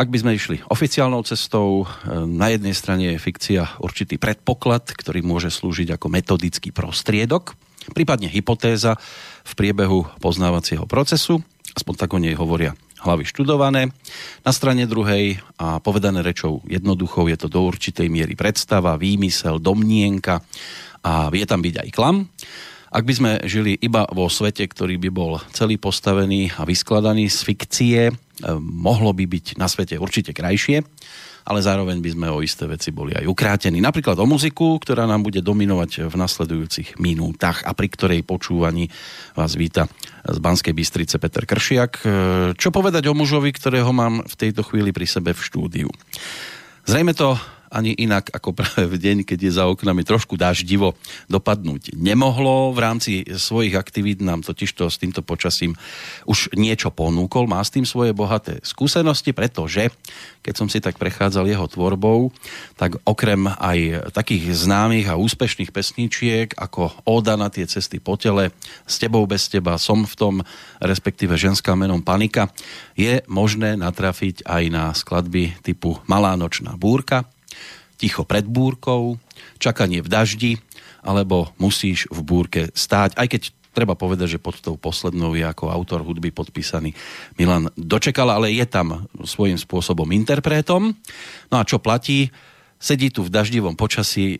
Ak by sme išli oficiálnou cestou, e, na jednej strane je fikcia určitý predpoklad, ktorý môže slúžiť ako metodický prostriedok, prípadne hypotéza v priebehu poznávacieho procesu, aspoň tak o nej hovoria hlavy študované. Na strane druhej a povedané rečou jednoduchou je to do určitej miery predstava, výmysel, domnienka a vie tam byť aj klam. Ak by sme žili iba vo svete, ktorý by bol celý postavený a vyskladaný z fikcie, mohlo by byť na svete určite krajšie, ale zároveň by sme o isté veci boli aj ukrátení. Napríklad o muziku, ktorá nám bude dominovať v nasledujúcich minútach a pri ktorej počúvaní vás víta z Banskej Bystrice Peter Kršiak. Čo povedať o mužovi, ktorého mám v tejto chvíli pri sebe v štúdiu? Zrejme to ani inak ako práve v deň, keď je za oknami trošku daždivo dopadnúť nemohlo. V rámci svojich aktivít nám totižto s týmto počasím už niečo ponúkol. Má s tým svoje bohaté skúsenosti, pretože keď som si tak prechádzal jeho tvorbou, tak okrem aj takých známych a úspešných pesničiek ako Oda na tie cesty po tele, S tebou bez teba, Som v tom, respektíve ženská menom Panika, je možné natrafiť aj na skladby typu Malá nočná búrka, Ticho pred búrkou, Čakanie v daždi, alebo Musíš v búrke stáť, aj keď treba povedať, že pod tou poslednou je ako autor hudby podpísaný Milan Dočekal, ale je tam svojím spôsobom interpretom. No a čo platí? Sedí tu v daždivom počasí e,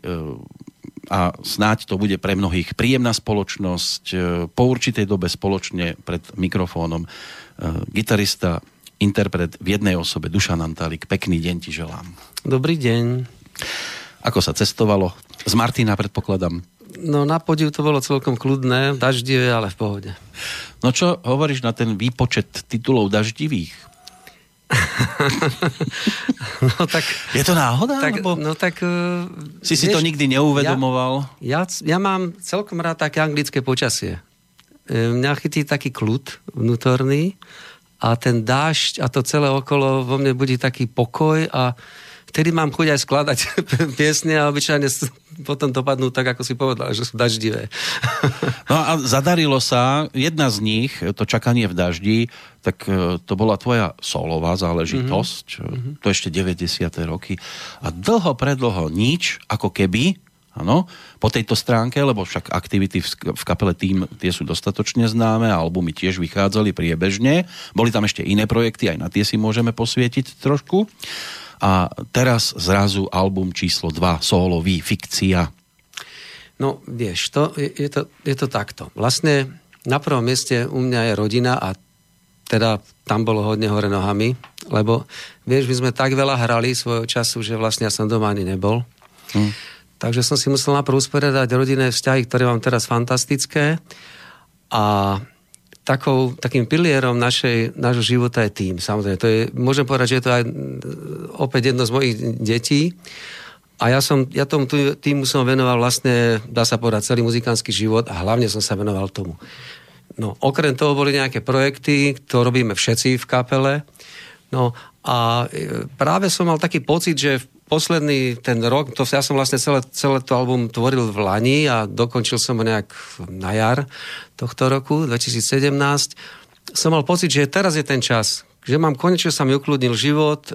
a snáď to bude pre mnohých príjemná spoločnosť, e, po určitej dobe spoločne pred mikrofónom e, gitarista, interpret v jednej osobe Dušan Antalik. Pekný deň ti želám. Dobrý deň. Ako sa cestovalo? Z Martina predpokladám. No na podiv to bolo celkom kľudné, daždivé, ale v pohode. No čo hovoríš na ten výpočet titulov daždivých? no tak... Je to náhoda? Tak, alebo... No tak... Uh, si si to nikdy neuvedomoval? Ja, ja, ja mám celkom rád také anglické počasie. E, mňa chytí taký kľud vnútorný a ten dážď a to celé okolo vo mne budí taký pokoj a vtedy mám chuť aj skladať piesne a obyčajne potom dopadnú tak, ako si povedal, že sú daždivé. no a zadarilo sa, jedna z nich, to čakanie v daždi, tak e, to bola tvoja solová záležitosť, mm-hmm. to ešte 90. roky. A dlho, predlho nič, ako keby, Áno, po tejto stránke, lebo však aktivity v kapele tým tie sú dostatočne známe, albumy tiež vychádzali priebežne. Boli tam ešte iné projekty, aj na tie si môžeme posvietiť trošku. A teraz zrazu album číslo 2, solový, fikcia. No, vieš, to, je, je, to, je to takto. Vlastne na prvom mieste u mňa je rodina a teda tam bolo hodne hore nohami, lebo vieš, my sme tak veľa hrali svojho času, že vlastne ja som doma ani nebol. Hm. Takže som si musel najprv usporiadať rodinné vzťahy, ktoré mám teraz fantastické. A takou, takým pilierom našej, nášho života je tým. Samozrejme, to je, môžem povedať, že je to aj mm, opäť jedno z mojich detí. A ja, som, ja tomu týmu som venoval vlastne, dá sa povedať, celý muzikánsky život a hlavne som sa venoval tomu. No, okrem toho boli nejaké projekty, to robíme všetci v kapele. No a e, práve som mal taký pocit, že posledný ten rok, to ja som vlastne celé, celé to album tvoril v Lani a dokončil som ho nejak na jar tohto roku, 2017. Som mal pocit, že teraz je ten čas, že mám konečne sa mi ukludnil život. E,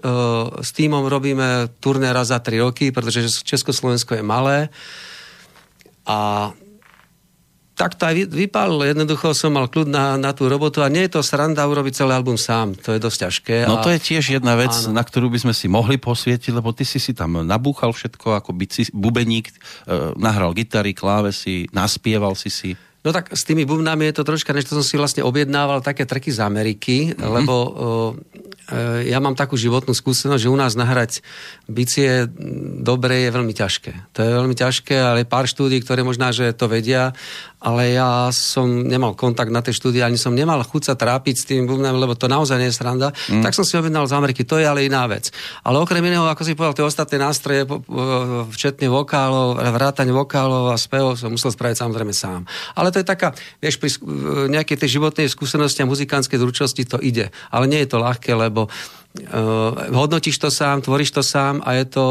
s týmom robíme turné raz za tri roky, pretože Československo je malé. A tak to aj vypálilo. Jednoducho som mal kľud na, na tú robotu a nie je to sranda urobiť celý album sám. To je dosť ťažké. No a... to je tiež jedna vec, Áno. na ktorú by sme si mohli posvietiť, lebo ty si si tam nabúchal všetko ako bici, bubeník, e, nahral gitary, klávesy, naspieval si si. No tak s tými bubnami je to troška, než to som si vlastne objednával také treky z Ameriky, mm-hmm. lebo o, e, ja mám takú životnú skúsenosť, že u nás nahrať bicie dobre je veľmi ťažké. To je veľmi ťažké, ale pár štúdí, ktoré možná, že to vedia ale ja som nemal kontakt na tej štúdii, ani som nemal chuť sa trápiť s tým bubnami, lebo to naozaj nie je sranda. Mm. Tak som si objednal z Ameriky, to je ale iná vec. Ale okrem iného, ako si povedal, tie ostatné nástroje, včetne vokálov, vrátanie vokálov a spevov som musel spraviť samozrejme sám. Ale to je taká, vieš, pri nejakej tej životnej skúsenosti a muzikánskej zručnosti to ide. Ale nie je to ľahké, lebo Uh, hodnotíš to sám, tvoríš to sám a je to,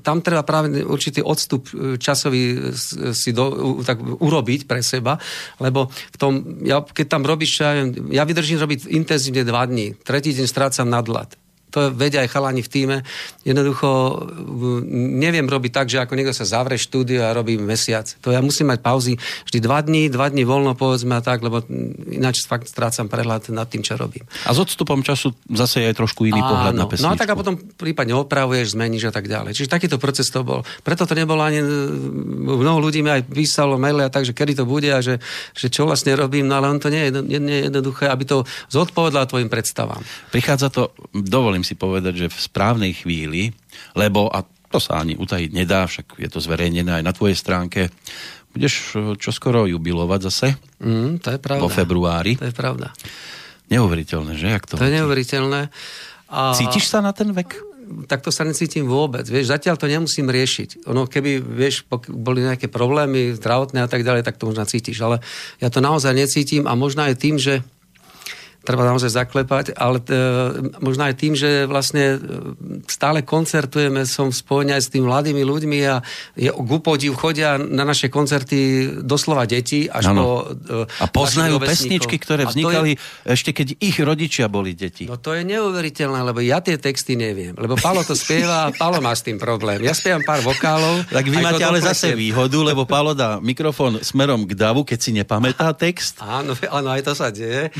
tam treba práve určitý odstup e, časový si do, tak urobiť pre seba, lebo v tom, ja, keď tam robíš, ja, ja vydržím robiť intenzívne dva dní, tretí deň strácam nadhľad to vedia aj chalani v týme. Jednoducho neviem robiť tak, že ako niekto sa zavre štúdio a robí mesiac. To ja musím mať pauzy vždy dva dní, dva dní voľno povedzme a tak, lebo ináč fakt strácam prehľad nad tým, čo robím. A s odstupom času zase je aj trošku iný Áno, pohľad na pesničku. No a tak a potom prípadne opravuješ, zmeníš a tak ďalej. Čiže takýto proces to bol. Preto to nebolo ani... Mnoho ľudí mi aj písalo maily a tak, že kedy to bude a že, že čo vlastne robím, no ale on to nie je, nie je jednoduché, aby to zodpovedalo tvojim predstavám. Prichádza to, dovolím si povedať, že v správnej chvíli, lebo, a to sa ani utajiť nedá, však je to zverejnené aj na tvojej stránke, budeš eh, čoskoro jubilovať zase. Mm, to je pravda. Vo februári. To je pravda. Neuveriteľné, že? Jak to, to je neuveriteľné. A... Cítiš sa na ten vek? tak to sa necítim vôbec. Vieš, zatiaľ to nemusím riešiť. Ono, keby, vieš, boli nejaké problémy zdravotné a tak ďalej, tak to možno cítiš. Ale ja to naozaj necítim a možno aj tým, že treba naozaj zaklepať, ale t- e, možno aj tým, že vlastne e, stále koncertujeme, som spojenia aj s tými mladými ľuďmi a je, k upodiv chodia na naše koncerty doslova deti až ano. po... E, a poznajú pesničky, ktoré vznikali je, ešte keď ich rodičia boli deti. No to je neuveriteľné, lebo ja tie texty neviem. Lebo Palo to spieva a Palo má s tým problém. Ja spievam pár vokálov. Tak vy máte ale zase výhodu, lebo Palo dá mikrofón smerom k davu, keď si nepamätá text. Áno, áno, aj to sa deje.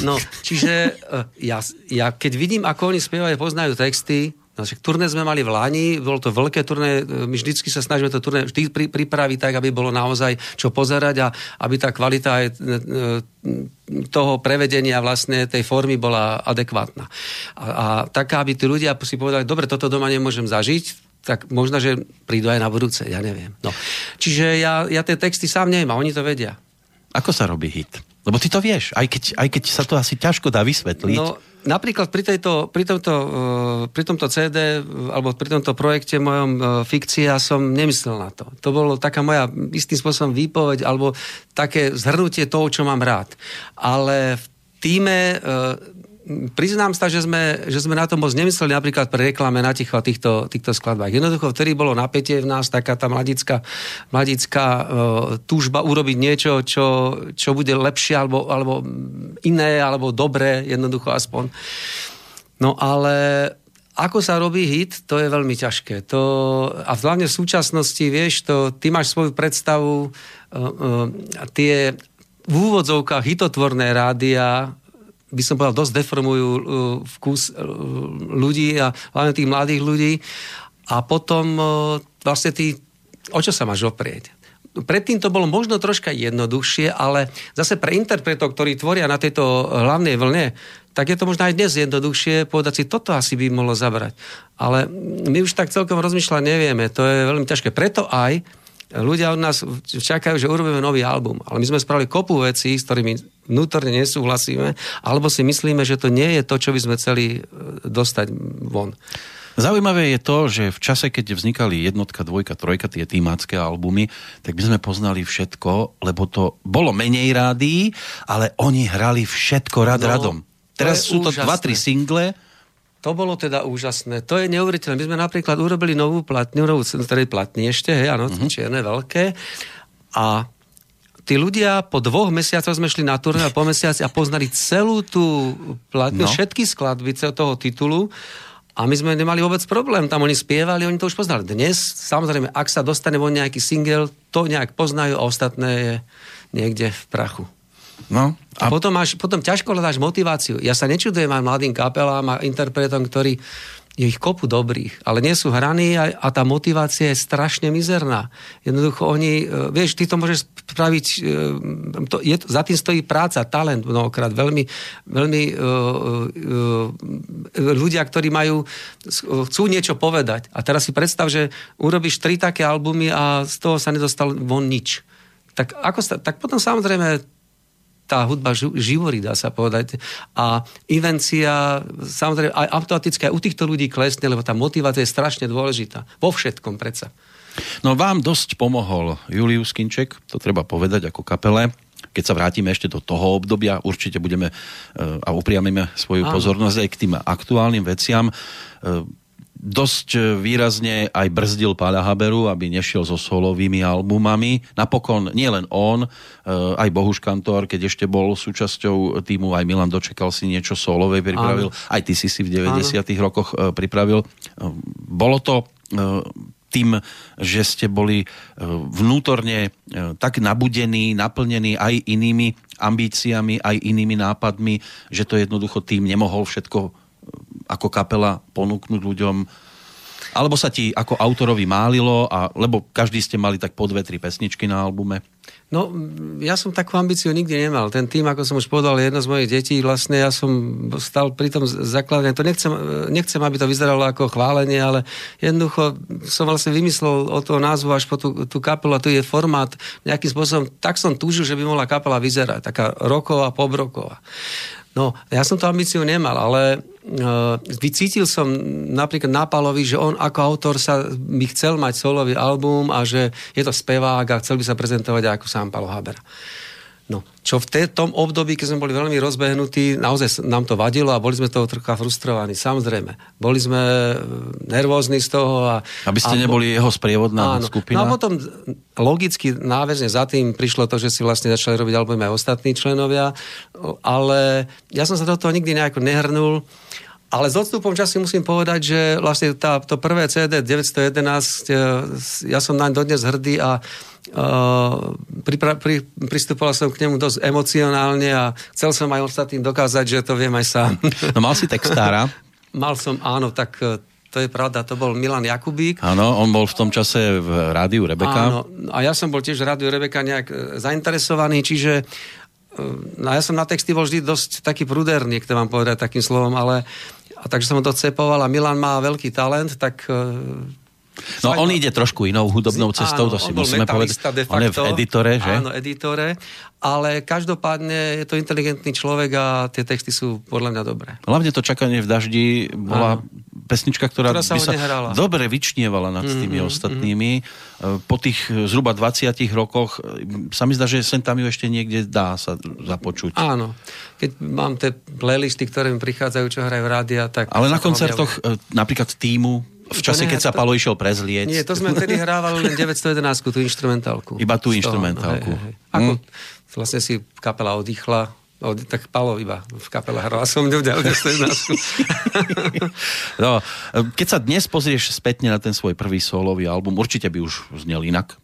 No, Čiže uh, ja, ja keď vidím, ako oni spievajú, poznajú texty, No, turné sme mali v Lani, bolo to veľké turné, e, my vždycky sa snažíme to turné vždy pri, pripraviť tak, aby bolo naozaj čo pozerať a aby tá kvalita aj e, toho prevedenia vlastne tej formy bola adekvátna. A, a taká, aby tí ľudia si povedali, dobre, toto doma nemôžem zažiť, tak možno, že prídu aj na budúce, ja neviem. No. Čiže ja, ja tie texty sám a oni to vedia. Ako sa robí hit? Lebo ty to vieš, aj keď, aj keď sa to asi ťažko dá vysvetliť. No, napríklad pri, tejto, pri, tomto, eh, pri tomto CD eh, alebo pri tomto projekte mojom eh, fikcia som nemyslel na to. To bolo taká moja istým spôsobom výpoveď alebo také zhrnutie toho, čo mám rád. Ale v týme priznám sa, že sme, že sme na to moc nemysleli napríklad pri reklame na ticho týchto, týchto skladbách. Jednoducho vtedy bolo napätie v nás, taká tá mladická, mladická uh, túžba urobiť niečo, čo, čo bude lepšie alebo, alebo iné, alebo dobré, jednoducho aspoň. No ale ako sa robí hit, to je veľmi ťažké. To, a hlavne v súčasnosti, vieš, to, ty máš svoju predstavu, uh, uh, tie v úvodzovkách hitotvorné rádia by som povedal, dosť deformujú uh, vkus uh, ľudí a hlavne tých mladých ľudí. A potom uh, vlastne ty, o čo sa máš oprieť? Predtým to bolo možno troška jednoduchšie, ale zase pre interpretov, ktorí tvoria na tejto hlavnej vlne, tak je to možno aj dnes jednoduchšie povedať si, toto asi by mohlo zabrať. Ale my už tak celkom rozmýšľať nevieme, to je veľmi ťažké. Preto aj ľudia od nás čakajú, že urobíme nový album. Ale my sme spravili kopu vecí, s ktorými vnútorne nesúhlasíme, alebo si myslíme, že to nie je to, čo by sme chceli e, dostať von. Zaujímavé je to, že v čase, keď vznikali jednotka, dvojka, trojka, tie týmácké albumy, tak by sme poznali všetko, lebo to bolo menej rádií, ale oni hrali všetko rad no, radom. Teraz sú to dva, tri single, to bolo teda úžasné. To je neuveriteľné. My sme napríklad urobili novú platňu, novú teda platní ešte, hej, áno, uh-huh. čierne, veľké. A tí ľudia po dvoch mesiacoch sme šli na turné a po mesiaci a poznali celú tú platňu, no. všetky skladby toho titulu. A my sme nemali vôbec problém. Tam oni spievali, oni to už poznali. Dnes, samozrejme, ak sa dostane von nejaký single, to nejak poznajú a ostatné je niekde v prachu. No, a, a potom, máš, potom ťažko hľadáš motiváciu. Ja sa nečudujem aj mladým kapelám a interpretom, ktorí je ich kopu dobrých, ale nie sú hraní a, a tá motivácia je strašne mizerná. Jednoducho oni, e, vieš, ty to môžeš spraviť, e, to, je, za tým stojí práca, talent mnohokrát, veľmi, veľmi uh, uh, ľudia, ktorí majú, chcú niečo povedať. A teraz si predstav, že urobíš tri také albumy a z toho sa nedostal von nič. Tak, ako tak potom samozrejme tá hudba živorí, dá sa povedať. A invencia, samozrejme, aj automaticky aj u týchto ľudí klesne, lebo tá motivácia je strašne dôležitá. Vo všetkom predsa. No vám dosť pomohol Julius Kinček, to treba povedať ako kapele. Keď sa vrátime ešte do toho obdobia, určite budeme e, a upriamime svoju Áno. pozornosť aj k tým aktuálnym veciam e, dosť e, výrazne aj brzdil Páľa Haberu, aby nešiel so solovými albumami. Napokon nielen on, e, aj Bohuš Kantor, keď ešte bol súčasťou týmu, aj Milan Dočekal si niečo solové pripravil, Áno. aj ty si si v 90 Áno. rokoch e, pripravil. Bolo to tým, že ste boli vnútorne tak nabudení, naplnení aj inými ambíciami, aj inými nápadmi, že to jednoducho tým nemohol všetko ako kapela ponúknuť ľuďom alebo sa ti ako autorovi málilo, a, lebo každý ste mali tak po dve, tri pesničky na albume? No, ja som takú ambíciu nikdy nemal. Ten tým, ako som už povedal, je jedno z mojich detí. Vlastne ja som stal pri tom zakladení. To nechcem, nechcem, aby to vyzeralo ako chválenie, ale jednoducho som vlastne vymyslel o toho názvu až po tú, tú kapelu a tu je formát nejakým spôsobom. Tak som túžil, že by mohla kapela vyzerať. Taká roková, pobroková. No, ja som to ambíciu nemal, ale uh, vycítil som napríklad Nápalovi, že on ako autor sa by chcel mať solový album a že je to spevák a chcel by sa prezentovať ako sám Palo Habera. No, čo v té, tom období, keď sme boli veľmi rozbehnutí, naozaj nám to vadilo a boli sme toho trocha frustrovaní. Samozrejme, boli sme e, nervózni z toho. A, Aby ste a, neboli jeho sprievodná áno. skupina? No a potom logicky náväzne za tým prišlo to, že si vlastne začali robiť albumy aj ostatní členovia, ale ja som sa do toho nikdy nejako nehrnul. Ale s odstupom času musím povedať, že vlastne tá, to prvé CD 911, ja som naň dodnes hrdý a uh, pripra- pri, pristupoval som k nemu dosť emocionálne a chcel som aj ostatným dokázať, že to viem aj sám. No mal si textára? Mal som, áno, tak e, to je pravda, to bol Milan Jakubík. Áno, on bol v tom čase v rádiu Rebeka. Áno, a ja som bol tiež v rádiu Rebeka nejak e, zainteresovaný, čiže no ja som na texty bol vždy dosť taký pruderný, ak to mám povedať takým slovom, ale a takže som to cepoval a Milan má veľký talent, tak No on ide trošku inou hudobnou cestou, áno, to si musíme povedať. de On je v facto. editore, že? Áno, editore. Ale každopádne je to inteligentný človek a tie texty sú podľa mňa dobré. Hlavne to čakanie v daždi bola pesnička, ktorá, Ktorá sa by sa hodne hrala. dobre vyčnievala nad tými ostatnými. E, Po tých zhruba 20 rokoch e, sa mi zdá, že sem tam ju ešte niekde dá sa započuť. Áno. Keď mám tie playlisty, ktoré mi prichádzajú, čo hrajú rádia, tak... Ale na koncertoch e, napríklad týmu, v čase, ne- keď sa to- Palo išiel prezlieť. Nie, to sme vtedy hrávali len 911, tú instrumentálku. Iba tú instrumentálku. hej, hej. Ako Hm. vlastne si kapela oddychla, od, tak Palo iba v kapele hral som 911. No, e, keď sa dnes pozrieš spätne na ten svoj prvý solový album, určite by už znel inak.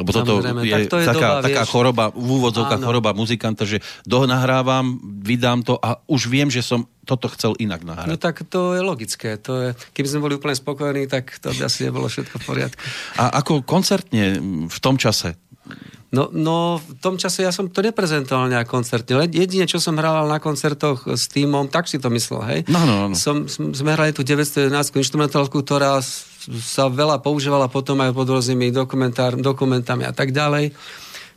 Lebo toto Samozrejme, je, tak to je taká, doba, taká vieš. choroba, v úvodzovkách choroba muzikanta, že dohnahrávam, vydám to a už viem, že som toto chcel inak nahrať. No tak to je logické. To je, keby sme boli úplne spokojní, tak to by asi nebolo všetko v poriadku. A ako koncertne v tom čase? No, no, v tom čase ja som to neprezentoval nejak koncertne. Jedine, čo som hrával na koncertoch s týmom, tak si to myslel, hej? No, no, no. Som, som, sme hrali tú 911 instrumentálku, ktorá sa veľa používala potom aj pod rôznymi dokumentami a tak ďalej.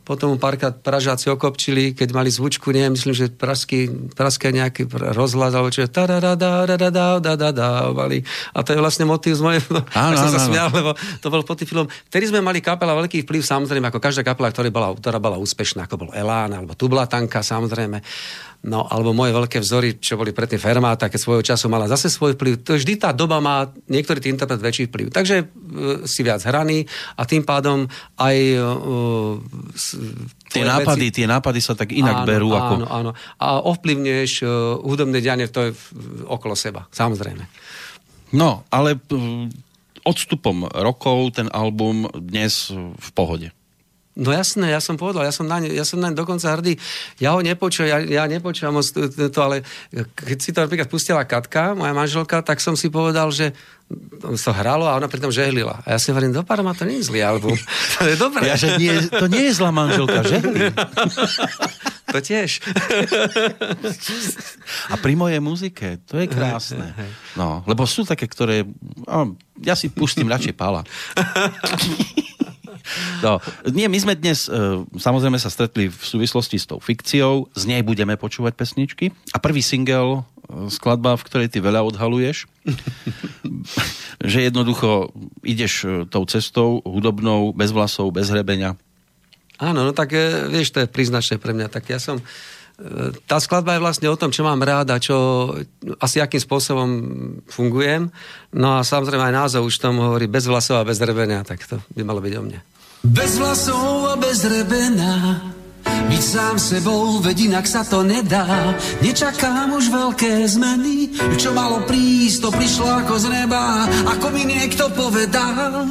Potom párkrát Pražáci okopčili, keď mali zvučku, nie, myslím, že pražský, pražské nejaký rozhlas, alebo čo je mali. A to je vlastne motív z mojej... Áno, som sa smial, lebo to bol pod tým filmom. Vtedy sme mali kapela veľký vplyv, samozrejme, ako každá kapela, ktorá bola, ktorá bola úspešná, ako bol Elán, alebo tu bola Tanka, samozrejme. No, alebo moje veľké vzory, čo boli predtým Fermáta, keď svojho času mala zase svoj vplyv. To vždy tá doba má niektorý tým interpret väčší vplyv. Takže e, si viac hraný a tým pádom aj e, Tie nápady, veci- tie nápady sa tak inak berú. Ako... Áno, áno. A ovplyvňuješ uh, hudobné dianie to je okolo seba, samozrejme. No, ale p- odstupom rokov ten album dnes v pohode. No jasné, ja som povedal, ja som na ne, ja som na ne dokonca hrdý. Ja ho nepočujem, ja, ja nepočúvam moc to, to, ale keď si to napríklad pustila Katka, moja manželka, tak som si povedal, že to hralo a ona pritom žehlila. A ja si hovorím, do ma to nie je zlý album. to je dobré. Ja, že nie, to nie je zlá manželka, že? to tiež. A pri mojej muzike, to je krásne. No, lebo sú také, ktoré... No, ja si pustím radšej Pala. No, nie, my sme dnes e, samozrejme sa stretli v súvislosti s tou fikciou, z nej budeme počúvať pesničky a prvý single, e, skladba, v ktorej ty veľa odhaluješ, že jednoducho ideš e, tou cestou hudobnou, bez vlasov, bez hrebenia. Áno, no tak vieš, to je príznačné pre mňa. Tak ja som... e, Tá skladba je vlastne o tom, čo mám rád a čo asi akým spôsobom fungujem. No a samozrejme aj názov už tomu hovorí bez vlasov a bez rebenia, tak to by malo byť o mne. Bez vlasov a bez rebena Byť sám sebou, veď inak sa to nedá Nečakám už veľké zmeny Čo malo prísť, to prišlo ako z neba Ako mi niekto povedal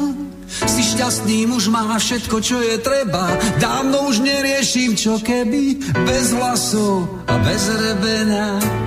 Si šťastný muž má všetko, čo je treba. Dávno už neriešim, čo keby. Bez vlasov a bez rebena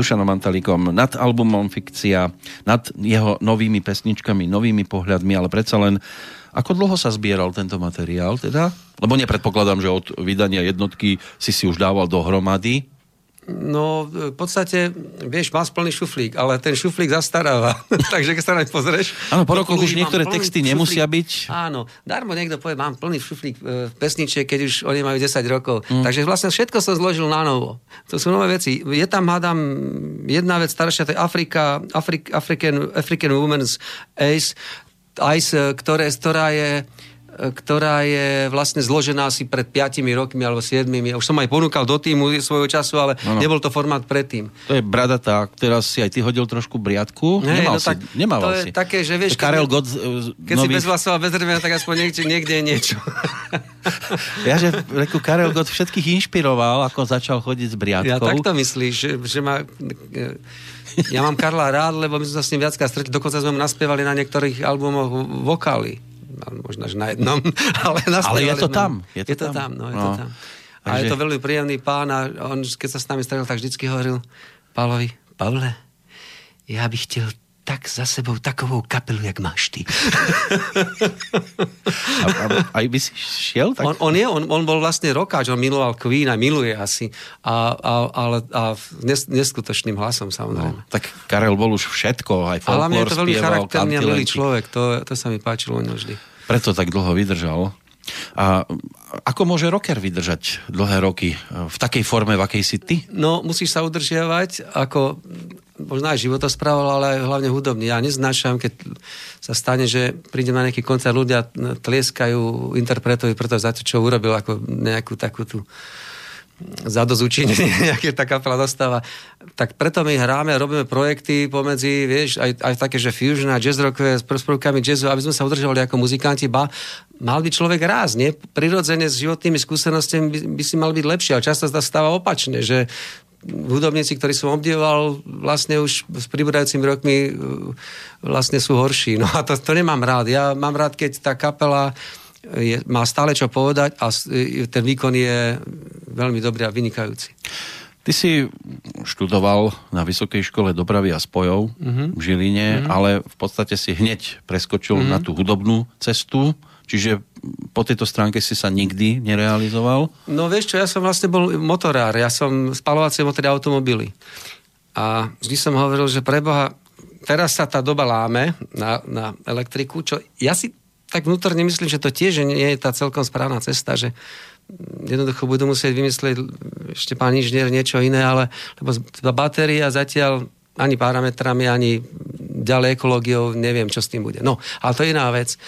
Dušanom Antalíkom nad albumom Fikcia, nad jeho novými pesničkami, novými pohľadmi, ale predsa len ako dlho sa zbieral tento materiál teda? Lebo nepredpokladám, že od vydania jednotky si si už dával dohromady. No, v podstate, vieš, mám plný šuflík, ale ten šuflík zastaráva. Takže keď sa na pozrieš... Áno, po rokoch už niektoré texty šuflík. nemusia byť... Áno, darmo niekto povie, mám plný šuflík e, pesničiek, keď už oni majú 10 rokov. Mm. Takže vlastne všetko som zložil na novo. To sú nové veci. Je tam, hádam, jedna vec staršia, to je Afrika, Afrik, African, African Women's Ace, Ice, e, ktoré, ktorá je ktorá je vlastne zložená asi pred 5 rokmi alebo 7. Ja už som aj ponúkal do týmu svojho času, ale Áno. nebol to formát predtým. To je bradatá, teraz si aj ty hodil trošku briadku. Hej, Nemal no si, tak nemával to je si. také, že vieš, Karel keď- e, Keď si nový... bez vlasov a bez remena, tak aspoň niekde, niekde je niečo. Ja, že reku, Karel Gott všetkých inšpiroval, ako začal chodiť s briadkou. Ja takto myslíš, že, že ma... Ja mám Karla rád, lebo my sme sa s ním viackrát stretli. Dokonca sme mu naspievali na niektorých albumoch vokály. No, Možno, že na jednom. Ale, naspievali Ale je to tam, je to Je to tam. tam, no, je No. to tam. A Takže- je to veľmi príjemný pán a on, keď sa s nami stretol, tak vždycky hovoril Pavlovi, Pavle, ja bych chtěl tak za sebou takovou kapelu, jak máš ty. A, a, aj by si šiel? Tak... On, on je, on, on bol vlastne rokáč, on miloval Queen a miluje asi. A, a, ale a nes, neskutočným hlasom samozrejme. No, tak Karel bol už všetko, aj ale hlavne folklór je to veľmi charakterný a milý človek, to, to sa mi páčilo vždy. Preto tak dlho vydržal. A ako môže rocker vydržať dlhé roky v takej forme, v akej si ty? No, musíš sa udržiavať, ako možno aj životosprával, ale aj hlavne hudobný. Ja neznášam, keď sa stane, že prídem na nejaký koncert, ľudia tlieskajú interpretovi preto za to, čo urobil, ako nejakú takú tú zadozučenie, nejaké tá kapela. Tak preto my hráme, robíme projekty pomedzi, vieš, aj, aj také, že fusion a jazz rockové s pr- s prvkami jazzu, aby sme sa udržovali ako muzikanti, ba mal by človek rásť, nie? Prirodzene s životnými skúsenostiami by, by si mal byť lepší, ale často sa stáva opačne, že hudobníci, ktorí som obdivoval, vlastne už s pribúdajúcimi rokmi uh, vlastne sú horší. No a to, to nemám rád. Ja mám rád, keď tá kapela je, má stále čo povedať a e, ten výkon je veľmi dobrý a vynikajúci. Ty si študoval na Vysokej škole dopravy a spojov Mhm. v Žiline, ale v podstate si hneď preskočil na tú hudobnú cestu, čiže po tejto stránke si sa nikdy nerealizoval. No vieš čo, ja som vlastne bol motorár, ja som spalovacie motory automobily. A vždy som hovoril, že preboha, teraz sa tá doba láme na, na elektriku, čo ja si tak vnútorne myslím, že to tiež nie je tá celkom správna cesta, že jednoducho budú musieť vymyslieť ešte pán inžinier niečo iné, ale lebo batéria zatiaľ ani parametrami, ani ďalej ekológiou, neviem, čo s tým bude. No, ale to je iná vec.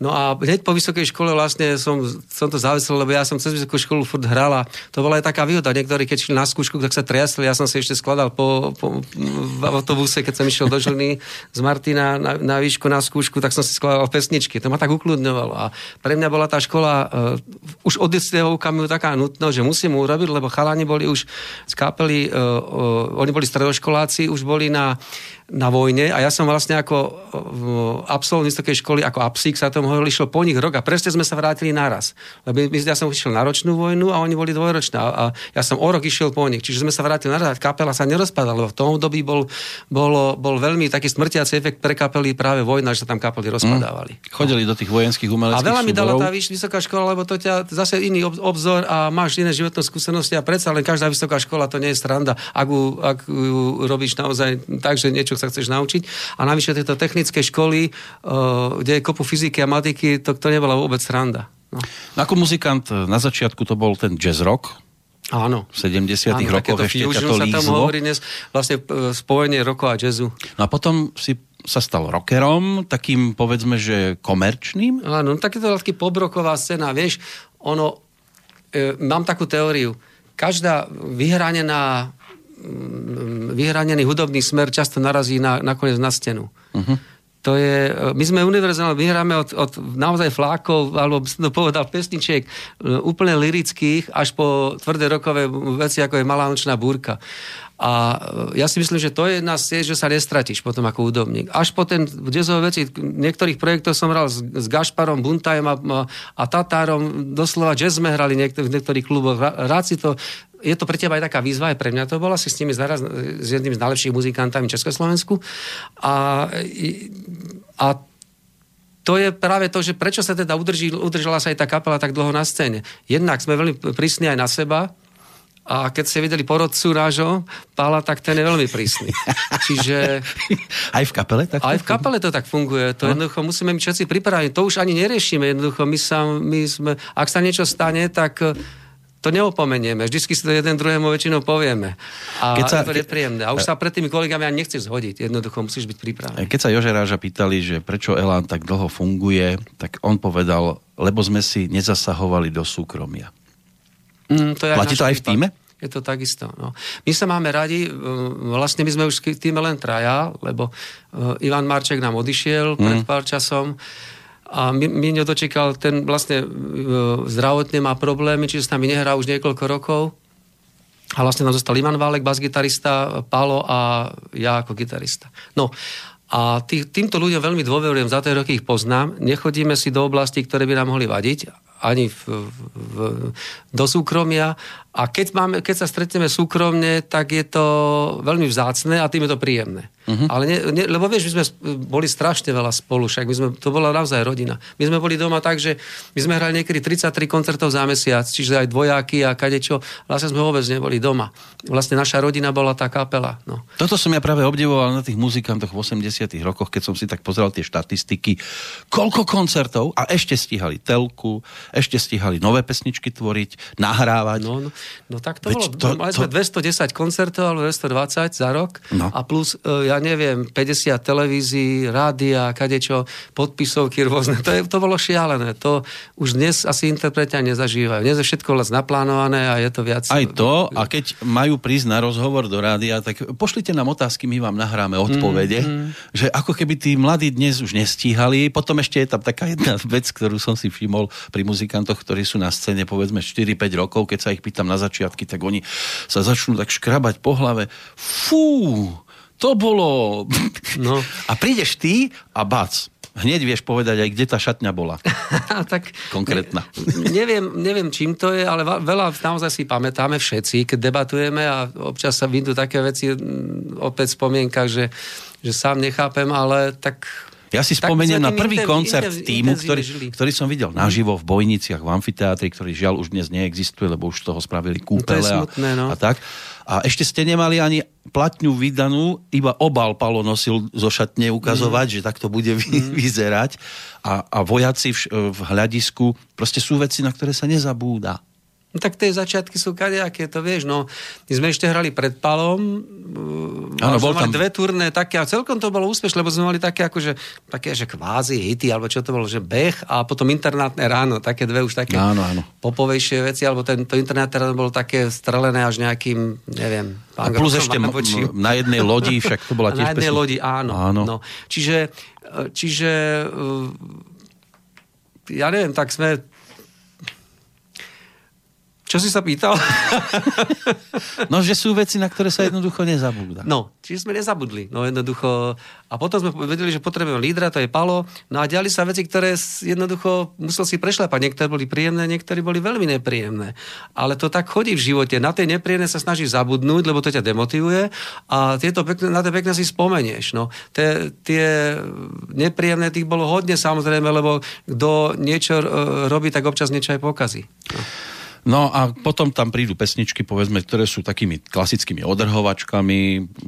No a hneď po vysokej škole vlastne som, som to závisel, lebo ja som cez vysokú školu furt hral a to bola aj taká výhoda. Niektorí, keď šli na skúšku, tak sa triasli. Ja som si ešte skladal po, po, v autobuse, keď som išiel do Žiliny z Martina na, na výšku na skúšku, tak som si skladal pesničky. To ma tak ukludňovalo. A pre mňa bola tá škola uh, už od istého okamihu taká nutnosť, že musím urobiť, lebo chalani boli už z kapely, uh, uh, oni boli stredoškoláci, už boli na na vojne a ja som vlastne ako uh, absolvent vysokej školy, ako apsík sa tomu hovoril, išiel po nich rok a presne sme sa vrátili naraz. Lebo my, ja som išiel na ročnú vojnu a oni boli dvojročná a ja som o rok išiel po nich. Čiže sme sa vrátili naraz a kapela sa nerozpadala, lebo v tom období bol, bol, bol veľmi taký smrtiaci efekt pre kapely práve vojna, že sa tam kapely rozpadávali. Chodili do tých vojenských A umeleckých veľa mi dala tá vysoká škola, lebo to ťa zase iný ob- obzor a máš iné životné skúsenosti a predsa len každá vysoká škola to nie je stranda, ak ju, ak ju robíš naozaj tak, že niečo sa chceš naučiť. A navyše tieto technické školy, uh, kde je kopu fyziky a matiky, to, to nebola vôbec sranda. No. Ako muzikant na začiatku to bol ten jazz rock, Áno. v 70 Áno, rokoch ešte ťa to sa tam lízlo. hovorí dnes, vlastne e, spojenie roko a jazzu. No a potom si sa stal rockerom, takým povedzme, že komerčným. Áno, no takéto taký pobroková scéna, vieš, ono, e, mám takú teóriu, každá vyhranená vyhranený hudobný smer často narazí na, nakoniec na stenu. Uh-huh. To je, e, my sme univerzálne, vyhráme od, od naozaj flákov, alebo som to povedal pesničiek e, úplne lirických, až po tvrdé rokové veci, ako je Malá nočná búrka. A e, ja si myslím, že to je jedna z že sa nestratíš potom ako hudobník. Až po ten jazzové veci, niektorých projektov som hral s, s Gašparom, Buntajom a, a, Tatárom, doslova jazz sme hrali niektor, v niektorých kluboch. Rád si to je to pre teba aj taká výzva, aj pre mňa to bola, si s nimi zaraz, s jedným z najlepších muzikantami v Československu. A, a to je práve to, že prečo sa teda udrží, udržala sa aj tá kapela tak dlho na scéne. Jednak sme veľmi prísni aj na seba, a keď ste videli porodcu nášho Pála, tak ten je veľmi prísny. Čiže... Aj v kapele? Tak aj v kapele to tak funguje. To no. jednoducho musíme byť všetci pripravení. To už ani neriešime. Jednoducho my, sa, my sme... Ak sa niečo stane, tak to neopomenieme. Vždycky si to jeden druhému väčšinou povieme. A keď sa, to je príjemné. A už sa pred tými kolegami ani nechce zhodiť. Jednoducho musíš byť pripravený. Keď sa Jožeráža pýtali, že prečo Elán tak dlho funguje, tak on povedal, lebo sme si nezasahovali do súkromia. Mm, to je Platí to aj v týme? Je to takisto. No. My sa máme radi, vlastne my sme už v týme len traja, lebo e, Ivan Marček nám odišiel mm. pred pár časom a Miňo dočekal, ten vlastne e, zdravotne má problémy, čiže s nami nehrá už niekoľko rokov. A vlastne nám zostal Ivan Válek, bas-gitarista, Pálo a ja ako gitarista. No a tý, týmto ľuďom veľmi dôverujem, za tie roky ich poznám. Nechodíme si do oblasti, ktoré by nám mohli vadiť, ani v, v, do súkromia. A keď, máme, keď sa stretneme súkromne, tak je to veľmi vzácne a tým je to príjemné. Uh-huh. Ale ne, ne, lebo vieš, my sme boli strašne veľa spolu, však my sme, to bola naozaj rodina. My sme boli doma tak, že my sme hrali niekedy 33 koncertov za mesiac, čiže aj dvojáky a kadečo. Vlastne sme vôbec neboli doma. Vlastne naša rodina bola tá kapela. No. Toto som ja práve obdivoval na tých muzikantoch v 80 rokoch, keď som si tak pozeral tie štatistiky. Koľko koncertov a ešte stíhali telku, ešte stíhali nové pesničky tvoriť, nahrávať. No, no, no tak to Veď bolo. To, mali to... sme 210 koncertov alebo 220 za rok no. a plus, e, ja neviem, 50 televízií, rádia, kadečo, podpisovky rôzne. To, je, to bolo šialené. To už dnes asi interpretia nezažívajú. Dnes je všetko vlastne naplánované a je to viac... Aj to, a keď majú prísť na rozhovor do rádia, tak pošlite nám otázky, my vám nahráme odpovede, mm, mm. že ako keby tí mladí dnes už nestíhali. Potom ešte je tam taká jedna vec, ktorú som si všimol pri muzikantoch, ktorí sú na scéne povedzme 4-5 rokov, keď sa ich pýtam na začiatky, tak oni sa začnú tak škrabať po hlave. Fú, to bolo... No. A prídeš ty a bac, hneď vieš povedať aj, kde tá šatňa bola. tak, Konkrétna. Ne, neviem, neviem, čím to je, ale veľa naozaj si pamätáme všetci, keď debatujeme a občas sa vyjdú také veci opäť v spomienkach, že, že sám nechápem, ale tak ja si spomeniem na prvý intev, koncert intev, týmu, ktorý, ktorý som videl naživo v Bojniciach, v amfiteátri, ktorý žiaľ už dnes neexistuje, lebo už z toho spravili kúpele no smutné, no. a, a tak. A ešte ste nemali ani platňu vydanú, iba obal Palo nosil zo šatne ukazovať, mm. že takto bude vy, mm. vyzerať. A, a vojaci v, v hľadisku, proste sú veci, na ktoré sa nezabúda. No tak tie začiatky sú kadejaké, to vieš, no. My sme ešte hrali pred Palom, ano, bol tam... dve turné také a celkom to bolo úspešné, lebo sme mali také akože, také, že kvázi hity, alebo čo to bolo, že beh a potom internátne ráno, také dve už také áno, áno. popovejšie veci, alebo tento internátne ráno bolo také strelené až nejakým, neviem, a plus ešte m- na jednej lodi, však to bola tiež Na jednej pesmi. lodi, áno. áno. No. Čiže, čiže ja neviem, tak sme čo si sa pýtal? no, že sú veci, na ktoré sa jednoducho nezabúda. No, čiže sme nezabudli. No jednoducho. A potom sme vedeli, že potrebujeme lídra, to je Palo. No a diali sa veci, ktoré jednoducho musel si prešľapať. Niektoré boli príjemné, niektoré boli veľmi nepríjemné. Ale to tak chodí v živote. Na tie nepríjemné sa snažíš zabudnúť, lebo to ťa demotivuje a tieto pekné, na tie pekné si spomenieš. No. Tie, tie nepríjemné tých bolo hodne samozrejme, lebo kto niečo robí, tak občas niečo aj pokazí. No. No a potom tam prídu pesničky, povedzme, ktoré sú takými klasickými odrhovačkami.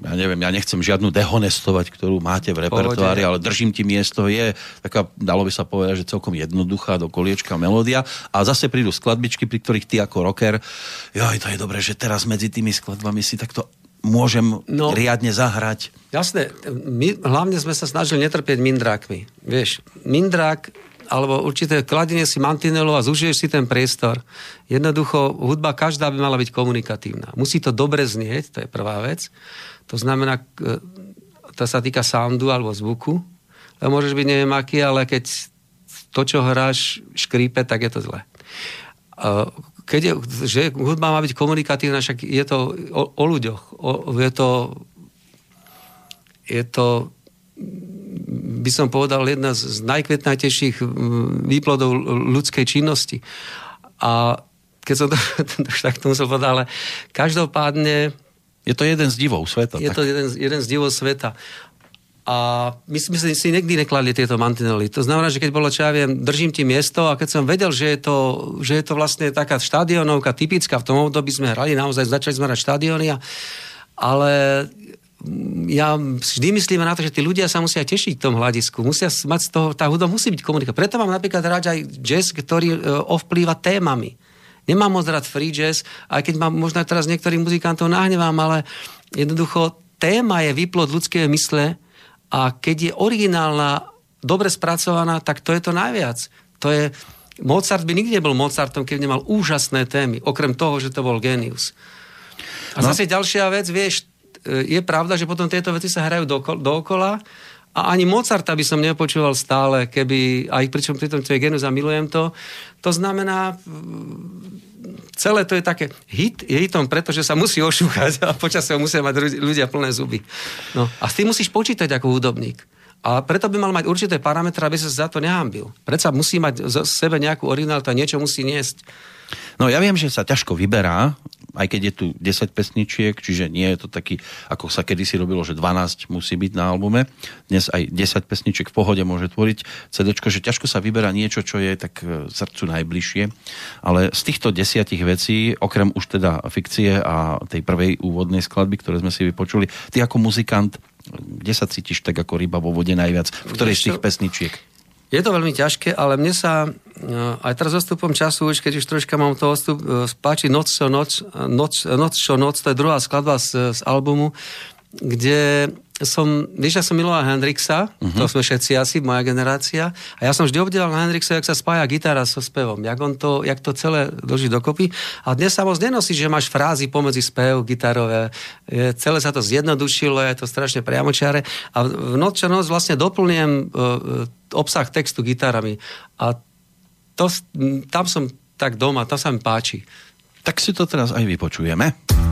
Ja neviem, ja nechcem žiadnu dehonestovať, ktorú máte v repertoári, ale držím ti miesto. Je taká, dalo by sa povedať, že celkom jednoduchá do koliečka melódia. A zase prídu skladbičky, pri ktorých ty ako rocker, joj, to je dobré, že teraz medzi tými skladbami si takto môžem no, riadne zahrať. Jasné, my hlavne sme sa snažili netrpieť mindrákmi. Vieš, mindrák alebo určité kladenie si mantinelov a zužiješ si ten priestor. Jednoducho, hudba každá by mala byť komunikatívna. Musí to dobre znieť, to je prvá vec. To znamená, e, to sa týka soundu alebo zvuku. Lebo môžeš byť neviem aký, ale keď to, čo hráš, škrípe, tak je to zle. Keď je, že hudba má byť komunikatívna, však je to o, o ľuďoch. O, je to je to by som povedal, jedna z najkvetnatejších výplodov ľudskej činnosti. A keď som to, to už takto musel povedať, ale každopádne Je to jeden z divov sveta. je tak. to jeden, z- jeden z divov sveta. A my sme si, nikdy nekladli tieto mantinely. To znamená, že keď bolo, čo ja viem, držím ti miesto a keď som vedel, že je to, že je to vlastne taká štadionovka typická, v tom období sme hrali, naozaj začali sme hrať štadióny, a, ale ja vždy myslím na to, že tí ľudia sa musia tešiť v tom hľadisku, musia mať z toho, tá hudba musí byť komunikácia. Preto mám napríklad rád aj jazz, ktorý e, ovplýva témami. Nemám moc rád free jazz, aj keď mám možno teraz niektorých muzikantov nahnevám, ale jednoducho téma je výplod ľudskej mysle a keď je originálna, dobre spracovaná, tak to je to najviac. To je, Mozart by nikdy nebol Mozartom, keď nemal úžasné témy, okrem toho, že to bol genius. A no. zase ďalšia vec, vieš, je pravda, že potom tieto veci sa hrajú dookola a ani Mozarta by som nepočúval stále, keby, aj pričom pri tom to je genius a milujem to. To znamená, celé to je také hit, je hitom preto, že sa musí ošúchať a počasie musia mať ľudia plné zuby. No. A s tým musíš počítať ako hudobník. A preto by mal mať určité parametre, aby sa za to nehambil. Predsa musí mať z sebe nejakú originalitu a niečo musí niesť. No ja viem, že sa ťažko vyberá, aj keď je tu 10 pesničiek, čiže nie je to taký, ako sa kedysi robilo, že 12 musí byť na albume. Dnes aj 10 pesničiek v pohode môže tvoriť CD, že ťažko sa vyberá niečo, čo je tak e, srdcu najbližšie. Ale z týchto desiatich vecí, okrem už teda fikcie a tej prvej úvodnej skladby, ktoré sme si vypočuli, ty ako muzikant, kde sa cítiš tak ako ryba vo vode najviac? V ktorej z tých pesničiek? Je to veľmi ťažké, ale mne sa e, aj teraz odstupom času, už keď už troška mám to odstup, e, páči Noc čo noc, noc, noc čo noc, to je druhá skladba z, z albumu, kde som, vieš, ja som miloval Hendrixa, uh-huh. to sme všetci asi, moja generácia, a ja som vždy obdival Hendrixa, jak sa spája gitara so spevom, jak, on to, jak to celé drží dokopy. A dnes sa moc nenosí, že máš frázy pomedzi spev gitarové, je, celé sa to zjednodušilo, je to strašne priamočiare. A v noc čo noc vlastne doplniem uh, obsah textu gitarami. A to, tam som tak doma, to sa mi páči. Tak si to teraz aj vypočujeme.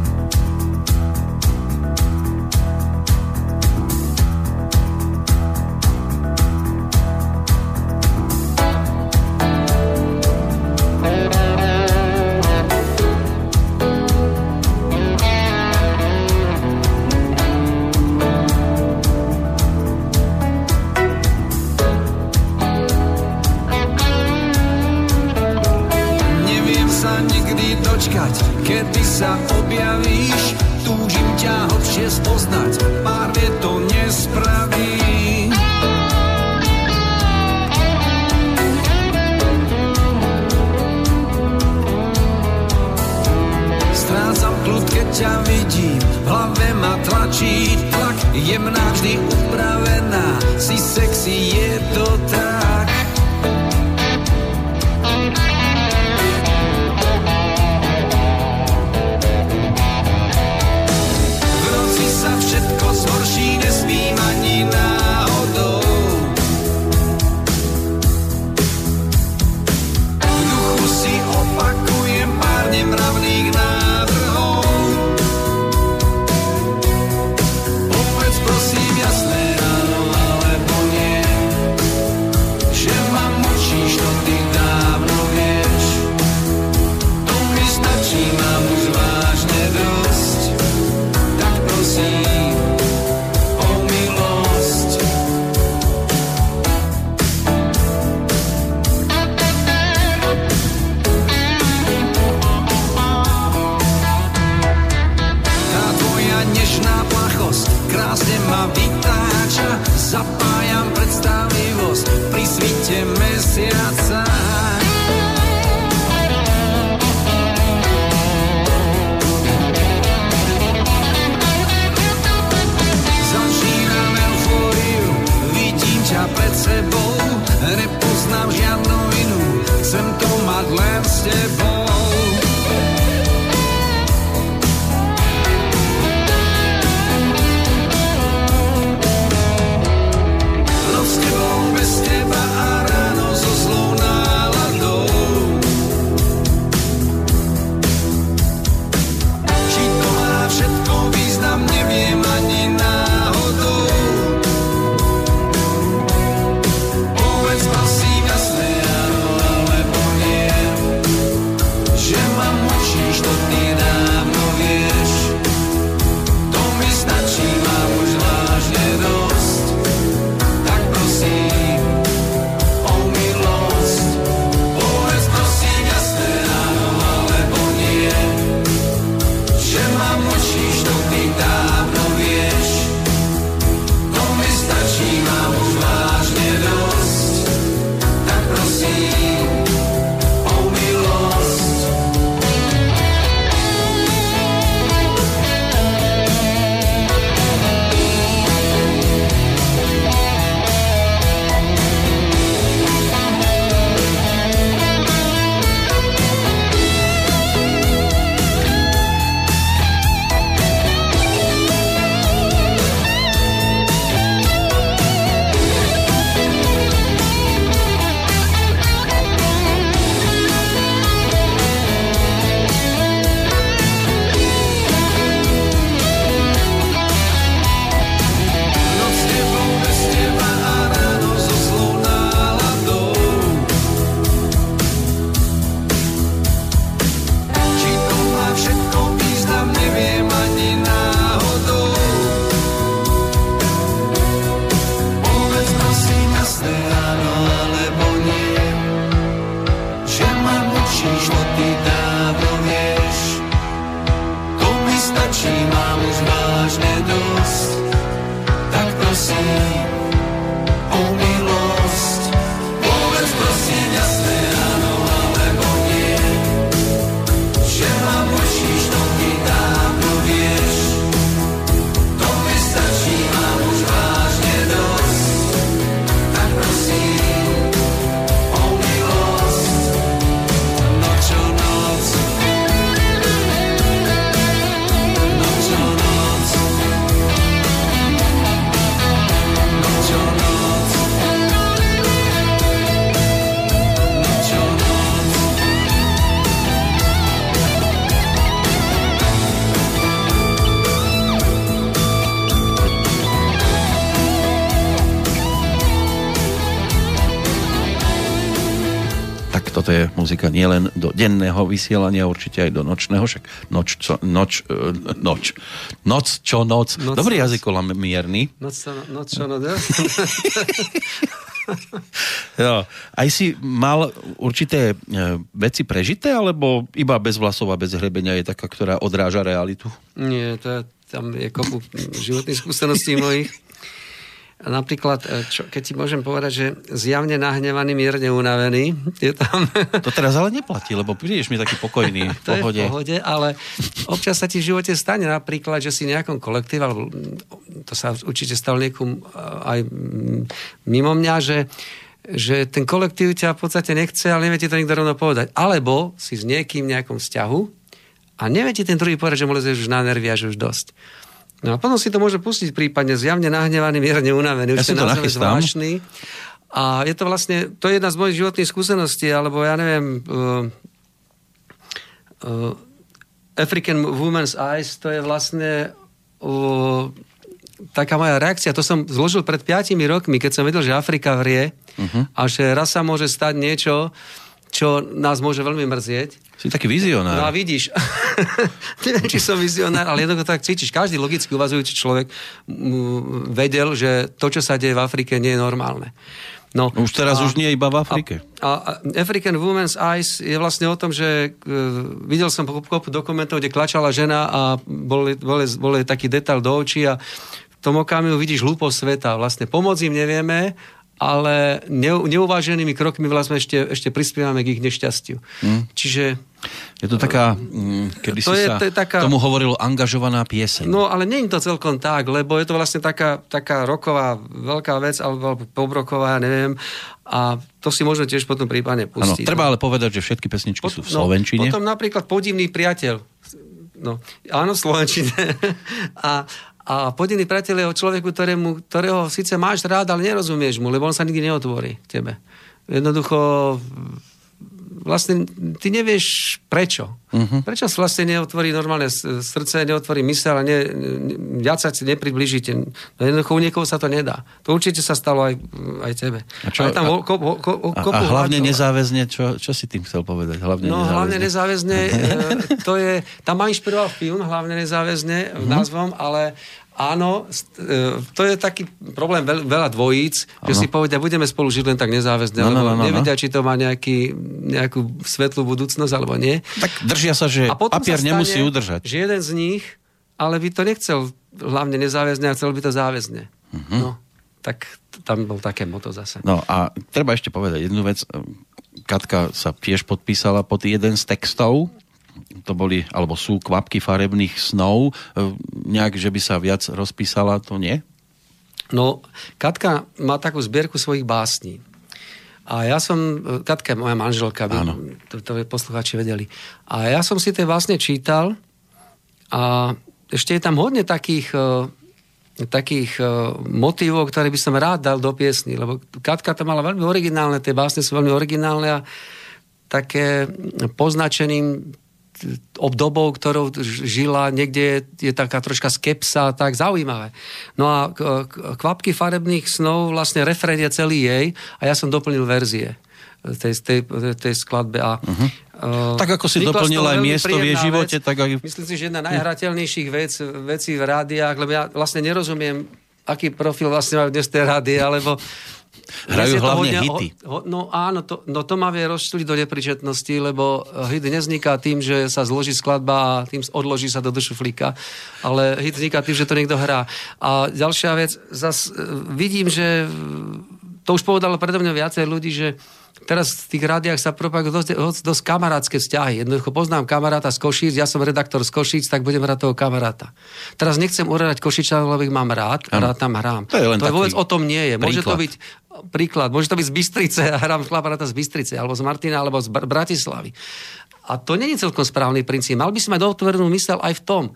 Nielen do denného vysielania, určite aj do nočného, však noč, čo, noč, e, noč, noc, čo noc. Noc, Dobrý noc. jazykolam mierny. Noc, čo- noc, čo, no, no, Jo. Aj si mal určité e, veci prežité, alebo iba bez vlasov a bez hrebenia je taká, ktorá odráža realitu? Nie, to je, tam je kopu životných skúseností mojich. Napríklad, e, čo, keď ti môžem povedať, že zjavne nahnevaný, mierne unavený, je tam... To teraz ale neplatí, lebo prídeš mi taký pokojný, v to pohode. je v pohode, ale občas sa ti v živote stane napríklad, že si nejakom kolektíve, alebo to sa určite stalo niekomu aj mm, mimo mňa, že že ten kolektív ťa v podstate nechce, ale nevie ti to nikto rovno povedať. Alebo si s niekým v nejakom vzťahu a nevie ti ten druhý povedať, že mu lezeš už na nervy a že už dosť. No a potom si to môže pustiť prípadne zjavne nahnevaný, mierne unavený, Ja už si ten to nachystám. zvláštny. A je to vlastne, to je jedna z mojich životných skúseností, alebo ja neviem, uh, uh, African Woman's Eyes, to je vlastne uh, taká moja reakcia. To som zložil pred 5 rokmi, keď som vedel, že Afrika vrie uh-huh. a že raz sa môže stať niečo, čo nás môže veľmi mrzieť. Si taký No a vizionár. vidíš, neviem, či som vizionár, ale jednoducho tak cítiš. Každý logicky uvažujúci človek vedel, že to, čo sa deje v Afrike, nie je normálne. No, Už teraz už nie iba v Afrike. A, a African Women's Eyes je vlastne o tom, že uh, videl som kopu, dokumentov, kde klačala žena a bol, bol, bol jej taký detail do očí a v tom okamihu vidíš hlúposť sveta. Vlastne pomôcť im nevieme, ale ne, neuváženými krokmi vlastne ešte, ešte prispievame k ich nešťastiu. Hm. Čiže Je to taká, mm, kedy To si je- sa to je taká- tomu hovorilo angažovaná pieseň. No, ale nie je to celkom tak, lebo je to vlastne taká, taká roková veľká vec, alebo, alebo pobroková, neviem. A to si môžeme tiež potom prípadne pustiť. treba ale povedať, že všetky pesničky sú v no, Slovenčine. potom napríklad podivný priateľ. No, áno, v Slovenčine. a, a podivný priateľ je o človeku, ktorému, ktorého síce máš rád, ale nerozumieš mu, lebo on sa nikdy neotvorí tebe. Jednoducho vlastne ty nevieš prečo. Uh-huh. Prečo sa vlastne neotvorí normálne srdce, neotvorí mysel a ne, ne, viac sa ti nepriblížite. No jednoducho u niekoho sa to nedá. To určite sa stalo aj, aj tebe. A čo- Ale tam a- ko, ko, ko, A, a hlavne hľadov- nezáväzne, čo, čo si tým chcel povedať? Hlavne No nezáväzne. hlavne nezáväzne, e, to je, tam ma inšpiroval film, hlavne nezáväzne mm názvom, ale áno, e, to je taký problém veľ, veľa dvojíc, že si povedia, budeme spolu žiť len tak nezáväzne, No, no, lebo no, no, no. nevedia, či to má nejaký, nejakú svetlú budúcnosť alebo nie. Tak držia sa, že A potom papier sa stane, nemusí udržať. Že jeden z nich, ale by to nechcel hlavne nezáväzne, a chcel by to záväzne. No, tak tam bol také moto zase. No a treba ešte povedať jednu vec. Katka sa tiež podpísala pod jeden z textov. To boli, alebo sú kvapky farebných snov. E, Nejak, že by sa viac rozpísala, to nie? No, Katka má takú zbierku svojich básní. A ja som, Katka je moja manželka, by to, to poslucháči vedeli. A ja som si tie vlastne čítal a ešte je tam hodne takých, eh, takých motivov, ktoré by som rád dal do piesny, lebo Katka to mala veľmi originálne, tie básne sú veľmi originálne a také poznačeným obdobou, ktorou žila, niekde je, je taká troška skepsa, tak zaujímavé. No a kvapky farebných snov, vlastne refrén je celý jej a ja som doplnil verzie tej, tej, tej skladbe. A, uh-huh. Tak ako si doplnil aj miesto v jej živote, tak aj- Myslím si, že jedna najhrateľnejších vec, vecí v rádiách, lebo ja vlastne nerozumiem, aký profil vlastne majú dnes tie rády, alebo Hrajú Dnes hlavne hity. Ho, no áno, to, no to ma vie rozčuliť do nepričetnosti, lebo hit nezniká tým, že sa zloží skladba a tým odloží sa do dušuflíka, ale hit vzniká tým, že to niekto hrá. A ďalšia vec, zas e, vidím, že to už povedalo predo mňa viacej ľudí, že teraz v tých rádiách sa propagujú dosť, dosť, kamarátske vzťahy. Jednoducho poznám kamaráta z Košíc, ja som redaktor z Košíc, tak budem hrať toho kamaráta. Teraz nechcem uradať Košičanov, lebo ich mám rád a rád tam hrám. To je len to taký vôbec o tom nie je. Môže to byť príklad, môže to byť z Bystrice a hrám kamaráta z Bystrice, alebo z Martina, alebo z Br- Bratislavy. A to je celkom správny princíp. Mal by si mať otvorenú mysel aj v tom e,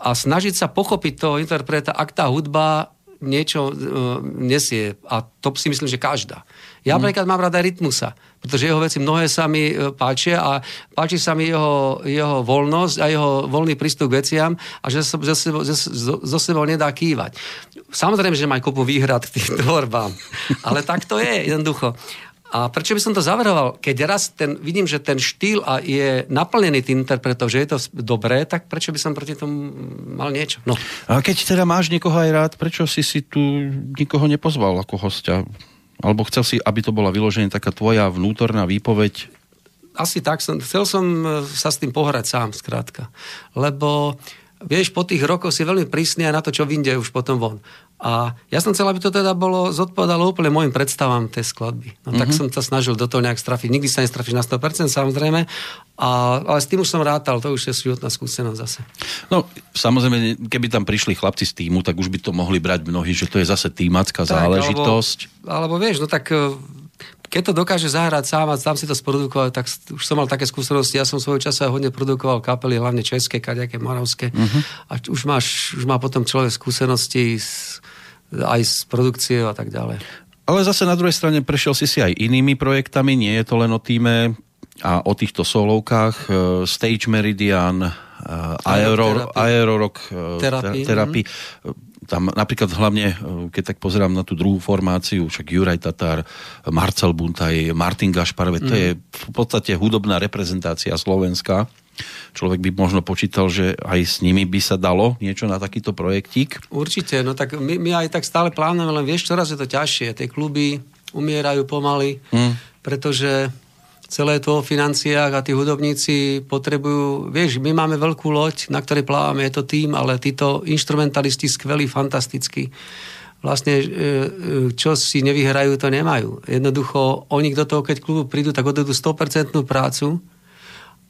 a snažiť sa pochopiť toho interpreta, ak tá hudba niečo uh, nesie. A to si myslím, že každá. Ja Mhm. napríklad mám rada Rytmusa, pretože jeho veci mnohé sa mi e, páčia a páči sa mi jeho, jeho voľnosť a jeho voľný prístup k veciam a že zo sebou, zo, zo- zo sebou nedá kývať. Samozrejme, že má kopu výhrad k tým tvorbám, ale tak to je jednoducho. A prečo by som to zavrhoval? Keď raz ten, vidím, že ten štýl a je naplnený tým interpretov, že je to dobré, tak prečo by som proti tomu mal niečo? No. A keď teda máš niekoho aj rád, prečo si si tu nikoho nepozval ako hostia? Alebo chcel si, aby to bola vyložená taká tvoja vnútorná výpoveď? asi tak som, chcel som e, sa s tým pohrať sám, skrátka. Lebo, vieš, po tých rokoch si veľmi prísny aj na to, čo vyjde už potom von. A ja som chcel, aby to teda bolo, zodpovedalo úplne môjim predstavám tej skladby. No tak som sa snažil do toho nejak strafiť. Nikdy sa nestrafíš na 100%, samozrejme, a, ale s tým už som rátal, to už je životná skúsenosť zase. No, samozrejme, keby tam prišli chlapci z týmu, tak už by to mohli brať mnohí, že to je zase týmacká záležitosť. Alebo, alebo vieš, no tak e, keď to dokáže zahrať sám a sám si to sprodukovať, tak s- už som mal také skúsenosti. Ja som svojho času hodne produkoval kapely, hlavne české, kaďaké, moravské. Mhm. A už, máš, už má potom človek skúsenosti s, aj z produkcie a tak ďalej. Ale zase na druhej strane prešiel si si aj inými projektami, nie je to len o týme a o týchto solovkách. e, Stage Meridian, e, Aero. Aerorock e, Therapy, ter- Therapy. Tam napríklad hlavne, e, keď tak pozerám na tú druhú formáciu, však Juraj Tatár, Marcel Buntaj, Martin Gašpar, veď to je v podstate hudobná reprezentácia Slovenska. Človek by možno počítal, že aj s nimi by sa dalo niečo na takýto projektík. Určite, no tak my, my aj tak stále plánujeme, len vieš, čoraz je to ťažšie. Tie kluby umierajú pomaly, Hm. pretože celé to o financiách a tí hudobníci potrebujú, vieš, my máme veľkú loď, na ktorej plávame, je to tým, ale títo instrumentalisti skvelí, fantastickí, vlastne e, e, čo si nevyhrajú, to nemajú. Jednoducho, oni do toho, keď klubu prídu, tak odvedú 100% prácu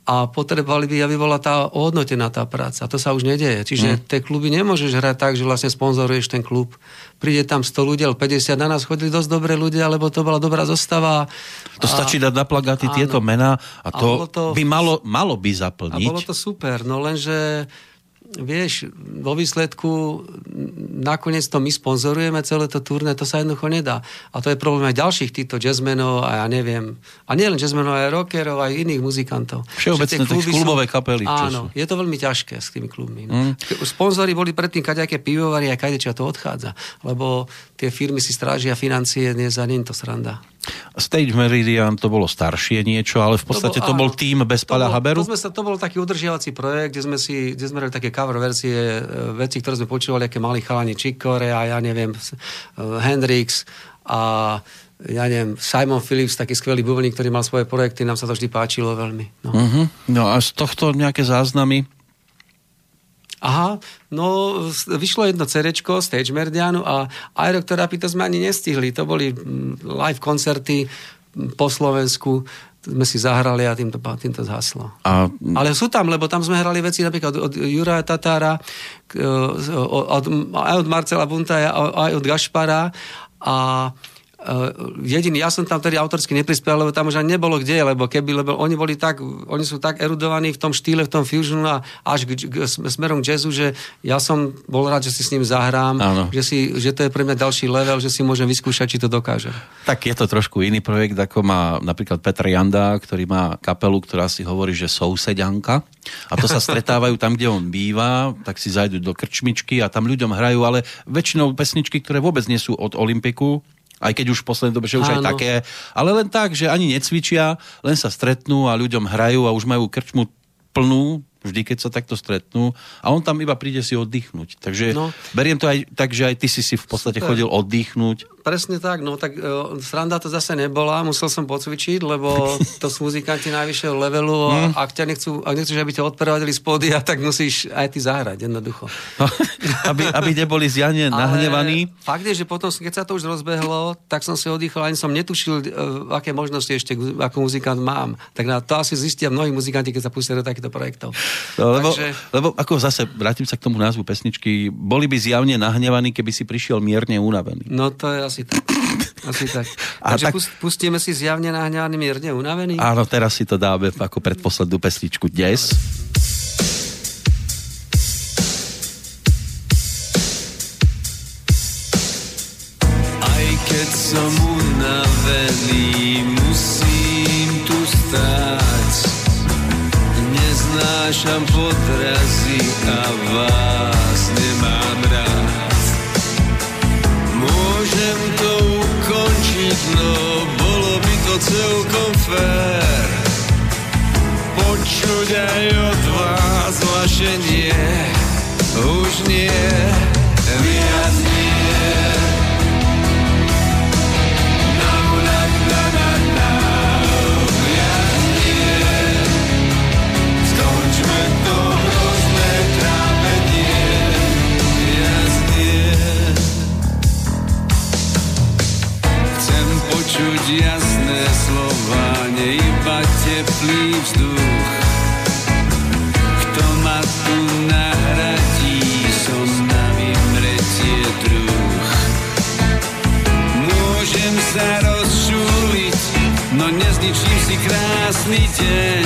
a potrebovali by, aby bola tá ohodnotená tá práca. A to sa už nedeje. Čiže mm. tie kluby nemôžeš hrať tak, že vlastne sponzoruješ ten klub. Príde tam 100 ľudí, ale 50 na nás chodili dosť dobré ľudia, lebo to bola dobrá zostava. To stačí dať na plagáty áno. tieto mená a A to, to- by malo, malo by A zaplniť. bolo to super, no lenže vieš, vo výsledku nakoniec to my sponzorujeme celé to turné, to sa jednoducho nedá. A to je problém aj ďalších týchto jazzmenov a ja neviem, a nie len jazzmenov, aj rockerov, aj iných muzikantov. Všeobecne kluby klubové kapely, čo Áno, sú. je to veľmi ťažké s tými klubmi. No. Mm. Sponzori boli predtým kaďaké pivovary a kadečo to odchádza, lebo tie firmy si strážia financie, dnes a nie to sranda. Stage Meridian to bolo staršie niečo, ale v podstate to bol, áno. tým bez To Paľa bol- Haberu. To, sme sa, to bol taký udržiavací projekt, kde sme, si, kde sme mali také cover verzie, e, veci, ktoré sme počúvali, aké mali chalani Chicore a ja neviem, e, Hendrix a ja neviem, Simon Phillips, taký skvelý bubeník, ktorý mal svoje projekty, nám sa to vždy páčilo veľmi. No. Uh-huh. No a z tohto nejaké záznamy? Aha, no vyšlo jedno cerečko Stage Meridianu a Aerotherapy to sme ani nestihli. To boli mm, live koncerty mm, po Slovensku. Sme si zahrali a týmto, týmto zhaslo. A Ale sú tam, lebo tam sme hrali veci napríklad od Juraja Tatára, e, od, aj od Marcela Buntaja, aj od Gašpara a Uh, jediný, ja som tam tedy autorsky neprispel, lebo tam už ani nebolo kde, lebo keby, lebo oni boli tak, oni sú tak erudovaní v tom štýle, v tom fusionu a až k, k, smerom jazzu, že ja som bol rád, že si s ním zahrám, Áno. že, si, že to je pre mňa ďalší level, že si môžem vyskúšať, či to dokáže. tak je to trošku iný projekt, ako má napríklad Petr Janda, ktorý má kapelu, ktorá si hovorí, že souseďanka. A to sa stretávajú tam, kde on býva, tak si zajdu do krčmičky a tam ľuďom hrajú, ale väčšinou pesničky, ktoré vôbec nie sú od Olympiku, aj keď už v poslednej dobe, že už aj Áno. také, ale len tak, že ani necvičia, len sa stretnú a ľuďom hrajú a už majú krčmu plnú, vždy, keď sa takto stretnú a on tam iba príde si oddychnúť. Takže. No. beriem to aj tak, že aj ty si si v podstate Super. chodil oddychnúť. Presne tak, no tak e, sranda to zase nebola, musel som pocvičiť, lebo to sú muzikanti najvyššieho levelu a ak ťa nechcú, ak nechceš, aby ťa odprevadili z pódia, tak musíš aj ty zahrať jednoducho. aby, aby neboli zjane nahnevaní. Fakt je, že potom, keď sa to už rozbehlo, tak som si oddychol, ani som netušil, e, aké možnosti ešte ako muzikant mám. Tak na to asi zistia mnohí muzikanti, keď sa pustia do takýchto projektov. No, lebo, Takže- lebo ako zase, vrátim sa k tomu názvu pesničky, boli by zjavne nahnevaní, keby si prišiel mierne unavený. No to je asi tak. Asi tak. A Takže tak- pustíme si zjavne nahňaný mierne unavený. Áno, teraz si to dáme ako predposlednú pesničku dnes. Aj keď som unavený, musím tu stáť. Neznášam podrazy a vás nemám. Môžem to ukončiť, no bolo by to celkom fér. Počuť aj od vás vaše nie, už nie, viac nie. Počuť jasné slova, nie iba teplý vzduch. Kto ma tu nahradí, som na vymretie druh. Môžem sa rozčúliť, no nezničím si krásny deň.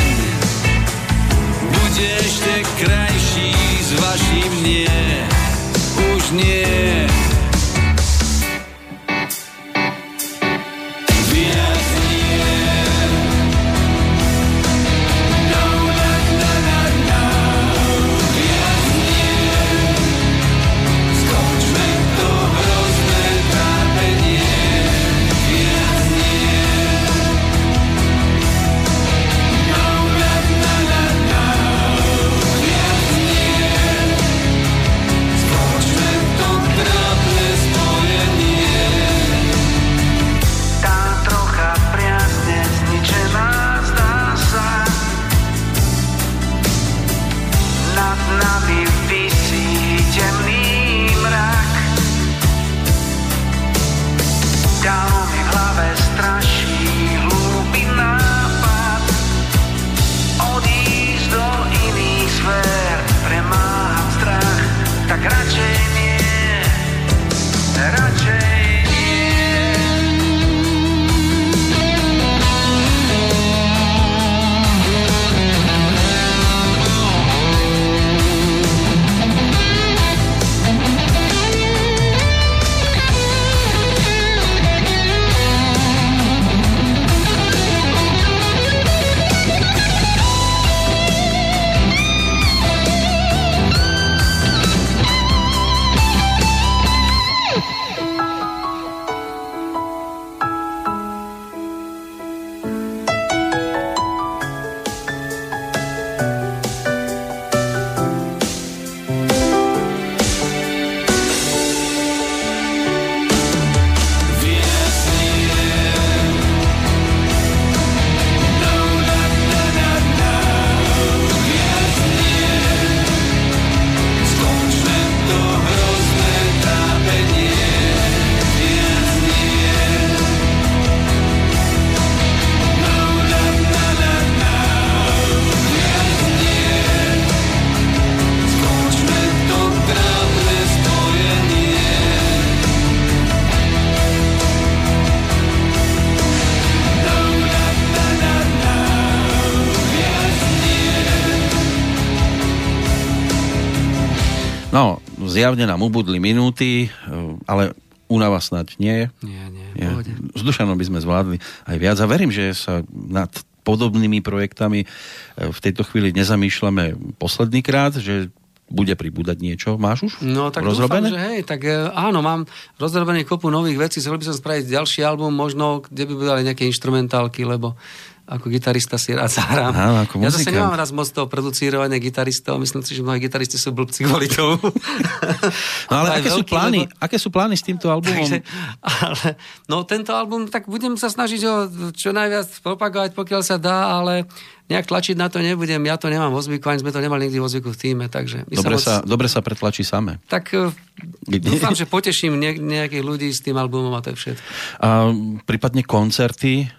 Zjavne nám ubudli minúty, e, ale únava snať nie je. Nie, nie, pohode. S Dušanom by sme zvládli aj viac a verím, že sa nad podobnými projektami e, v tejto chvíli nezamýšľame posledný krát, že bude pribúdať niečo. Máš už No tak rozrobené? dúfam, že hej, tak e, áno, mám rozrobené kopu nových vecí, chcel by som spraviť ďalší album, možno, kde by boli nejaké instrumentálky, lebo ako gitarista si rád zahrám. Áno, ako ja zase nemám raz moc toho producírovania gitaristov, myslím si, že mnohí gitaristi sú blbci kvôli tomu. No ale aké sú, veľký, plány, lebo- aké sú plány s týmto albumom? Takže, ale, no tento album, tak budem sa snažiť ho čo najviac propagovať, pokiaľ sa dá, ale nejak tlačiť na to nebudem. Ja to nemám vo zvyku, ani sme to nemali nikdy vo zvyku v týme, takže... my Dobre moc- sa, dobre sa pretlačí samé. Tak eh, dúfam, že poteším ne- nejakých ľudí s tým albumom a to je všetko. A prípadne koncerty?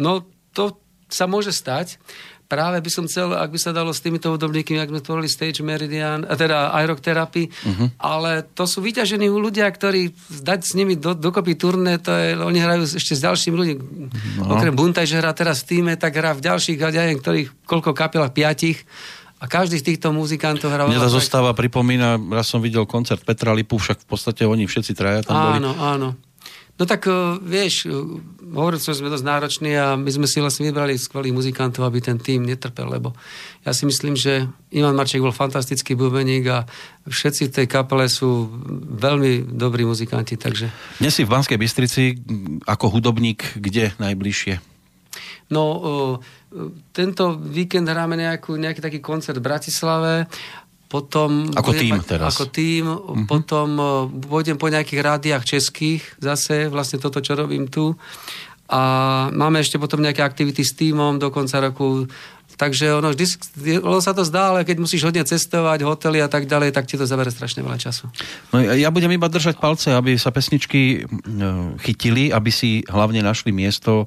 No, to sa môže stať. Práve by som chcel, ak by sa dalo s týmito hudobníkmi, ak sme tvorili Stage Meridian, teda iRock Therapy, uh-huh. ale to sú vyťažení ľudia, ktorí dať s nimi do, dokopy turné, to je, oni hrajú ešte s ďalšími ľuďmi. No. Okrem Buntaj, že hrá teraz v týme, tak hrá v ďalších, ja neviem, ktorých, koľko kapelách, piatich. A každý z týchto muzikantov hrá... Mne projektov. zostáva, pripomína, raz som videl koncert Petra Lipu, však v podstate oni všetci traja tam boli. Áno, áno. No tak uh, vieš, uh, hovoril som, že sme dosť nároční a my sme si vlastne vybrali skvelých muzikantov, aby ten tým netrpel, lebo ja si myslím, že Ivan Marček bol fantastický bubeník a všetci v tej kapele sú veľmi dobrí muzikanti, takže... Dnes si v Banskej Bystrici ako hudobník kde najbližšie? No, uh, tento víkend hráme nejakú, nejaký taký koncert v Bratislave, potom... Ako budem tím teraz. Ako tým, uh-huh. potom uh, pôjdem po nejakých rádiách českých, zase vlastne toto, čo robím tu. A máme ešte potom nejaké aktivity s týmom do konca roku. Takže ono, vždy, ono sa to zdá, ale keď musíš hodne cestovať, hotely a tak ďalej, tak ti to zabere strašne veľa času. No ja budem iba držať palce, aby sa pesničky m, chytili, aby si hlavne našli miesto.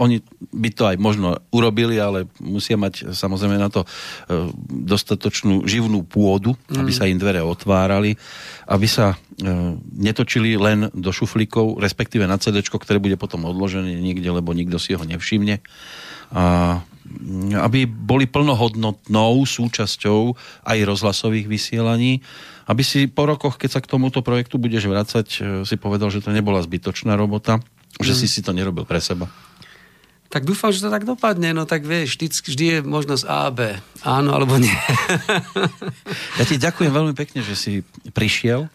Oni by to aj možno urobili, ale musia mať samozrejme na to e, dostatočnú živnú pôdu, aby sa im dvere otvárali, aby sa e, netočili len do šuflíkov, respektíve na CD, ktoré bude potom odložené niekde, lebo nikto si ho nevšimne. A mm, aby boli plnohodnotnou súčasťou aj rozhlasových vysielaní, aby si po rokoch, keď sa k tomuto projektu budeš vracať, e, si povedal, že to nebola zbytočná robota, že si si to nerobil pre seba. Tak dúfam, že to tak dopadne, no tak vieš, vždy, vždy je možnosť A, B. Áno alebo nie. Ja ti ďakujem veľmi pekne, že si prišiel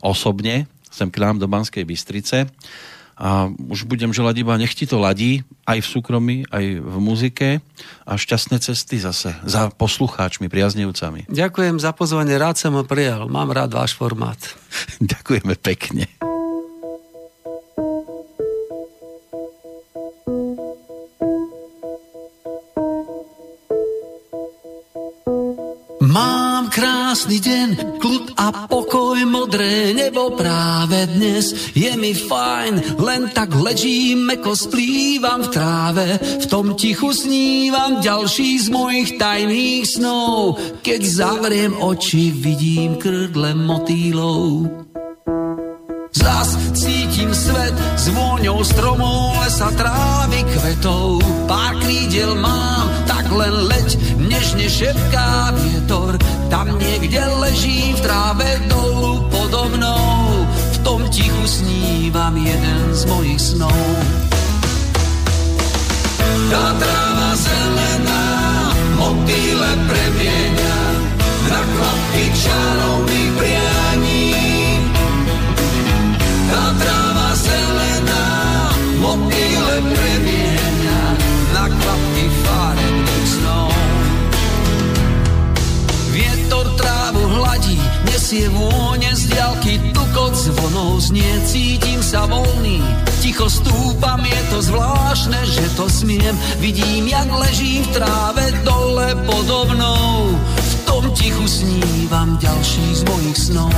osobne sem k nám do Banskej Bystrice a už budem želať iba, nech ti to ladí aj v súkromí, aj v muzike a šťastné cesty zase za poslucháčmi, priaznivcami. Ďakujem za pozvanie, rád som ho prijal. Mám rád váš formát. Ďakujeme pekne. Modré nebo práve dnes. Je mi fajn, len tak ležím, meko splývam v tráve. V tom tichu snívam ďalší z mojich tajných snov. Keď zavriem oči, vidím krdle motýlov. Zas cítim svet s vôňou stromov, lesa, trávy, kvetov. Pár krídel mám, tak len leď, nežne šepká vietor. Tam niekde leží v tráve dolu mnou. V tom tichu snívam jeden z mojich snov. Tá tráva zelená, motýle premieňa na kvapky čarovných prianí. Nesie vône z diaľky, tukot zvonov znie, cítim sa voľný, ticho stúpam, je to zvláštne, že to smiem, vidím, jak ležím v tráve dole podo mnou, v tom tichu snívam ďalší z mojich snov.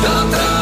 Tá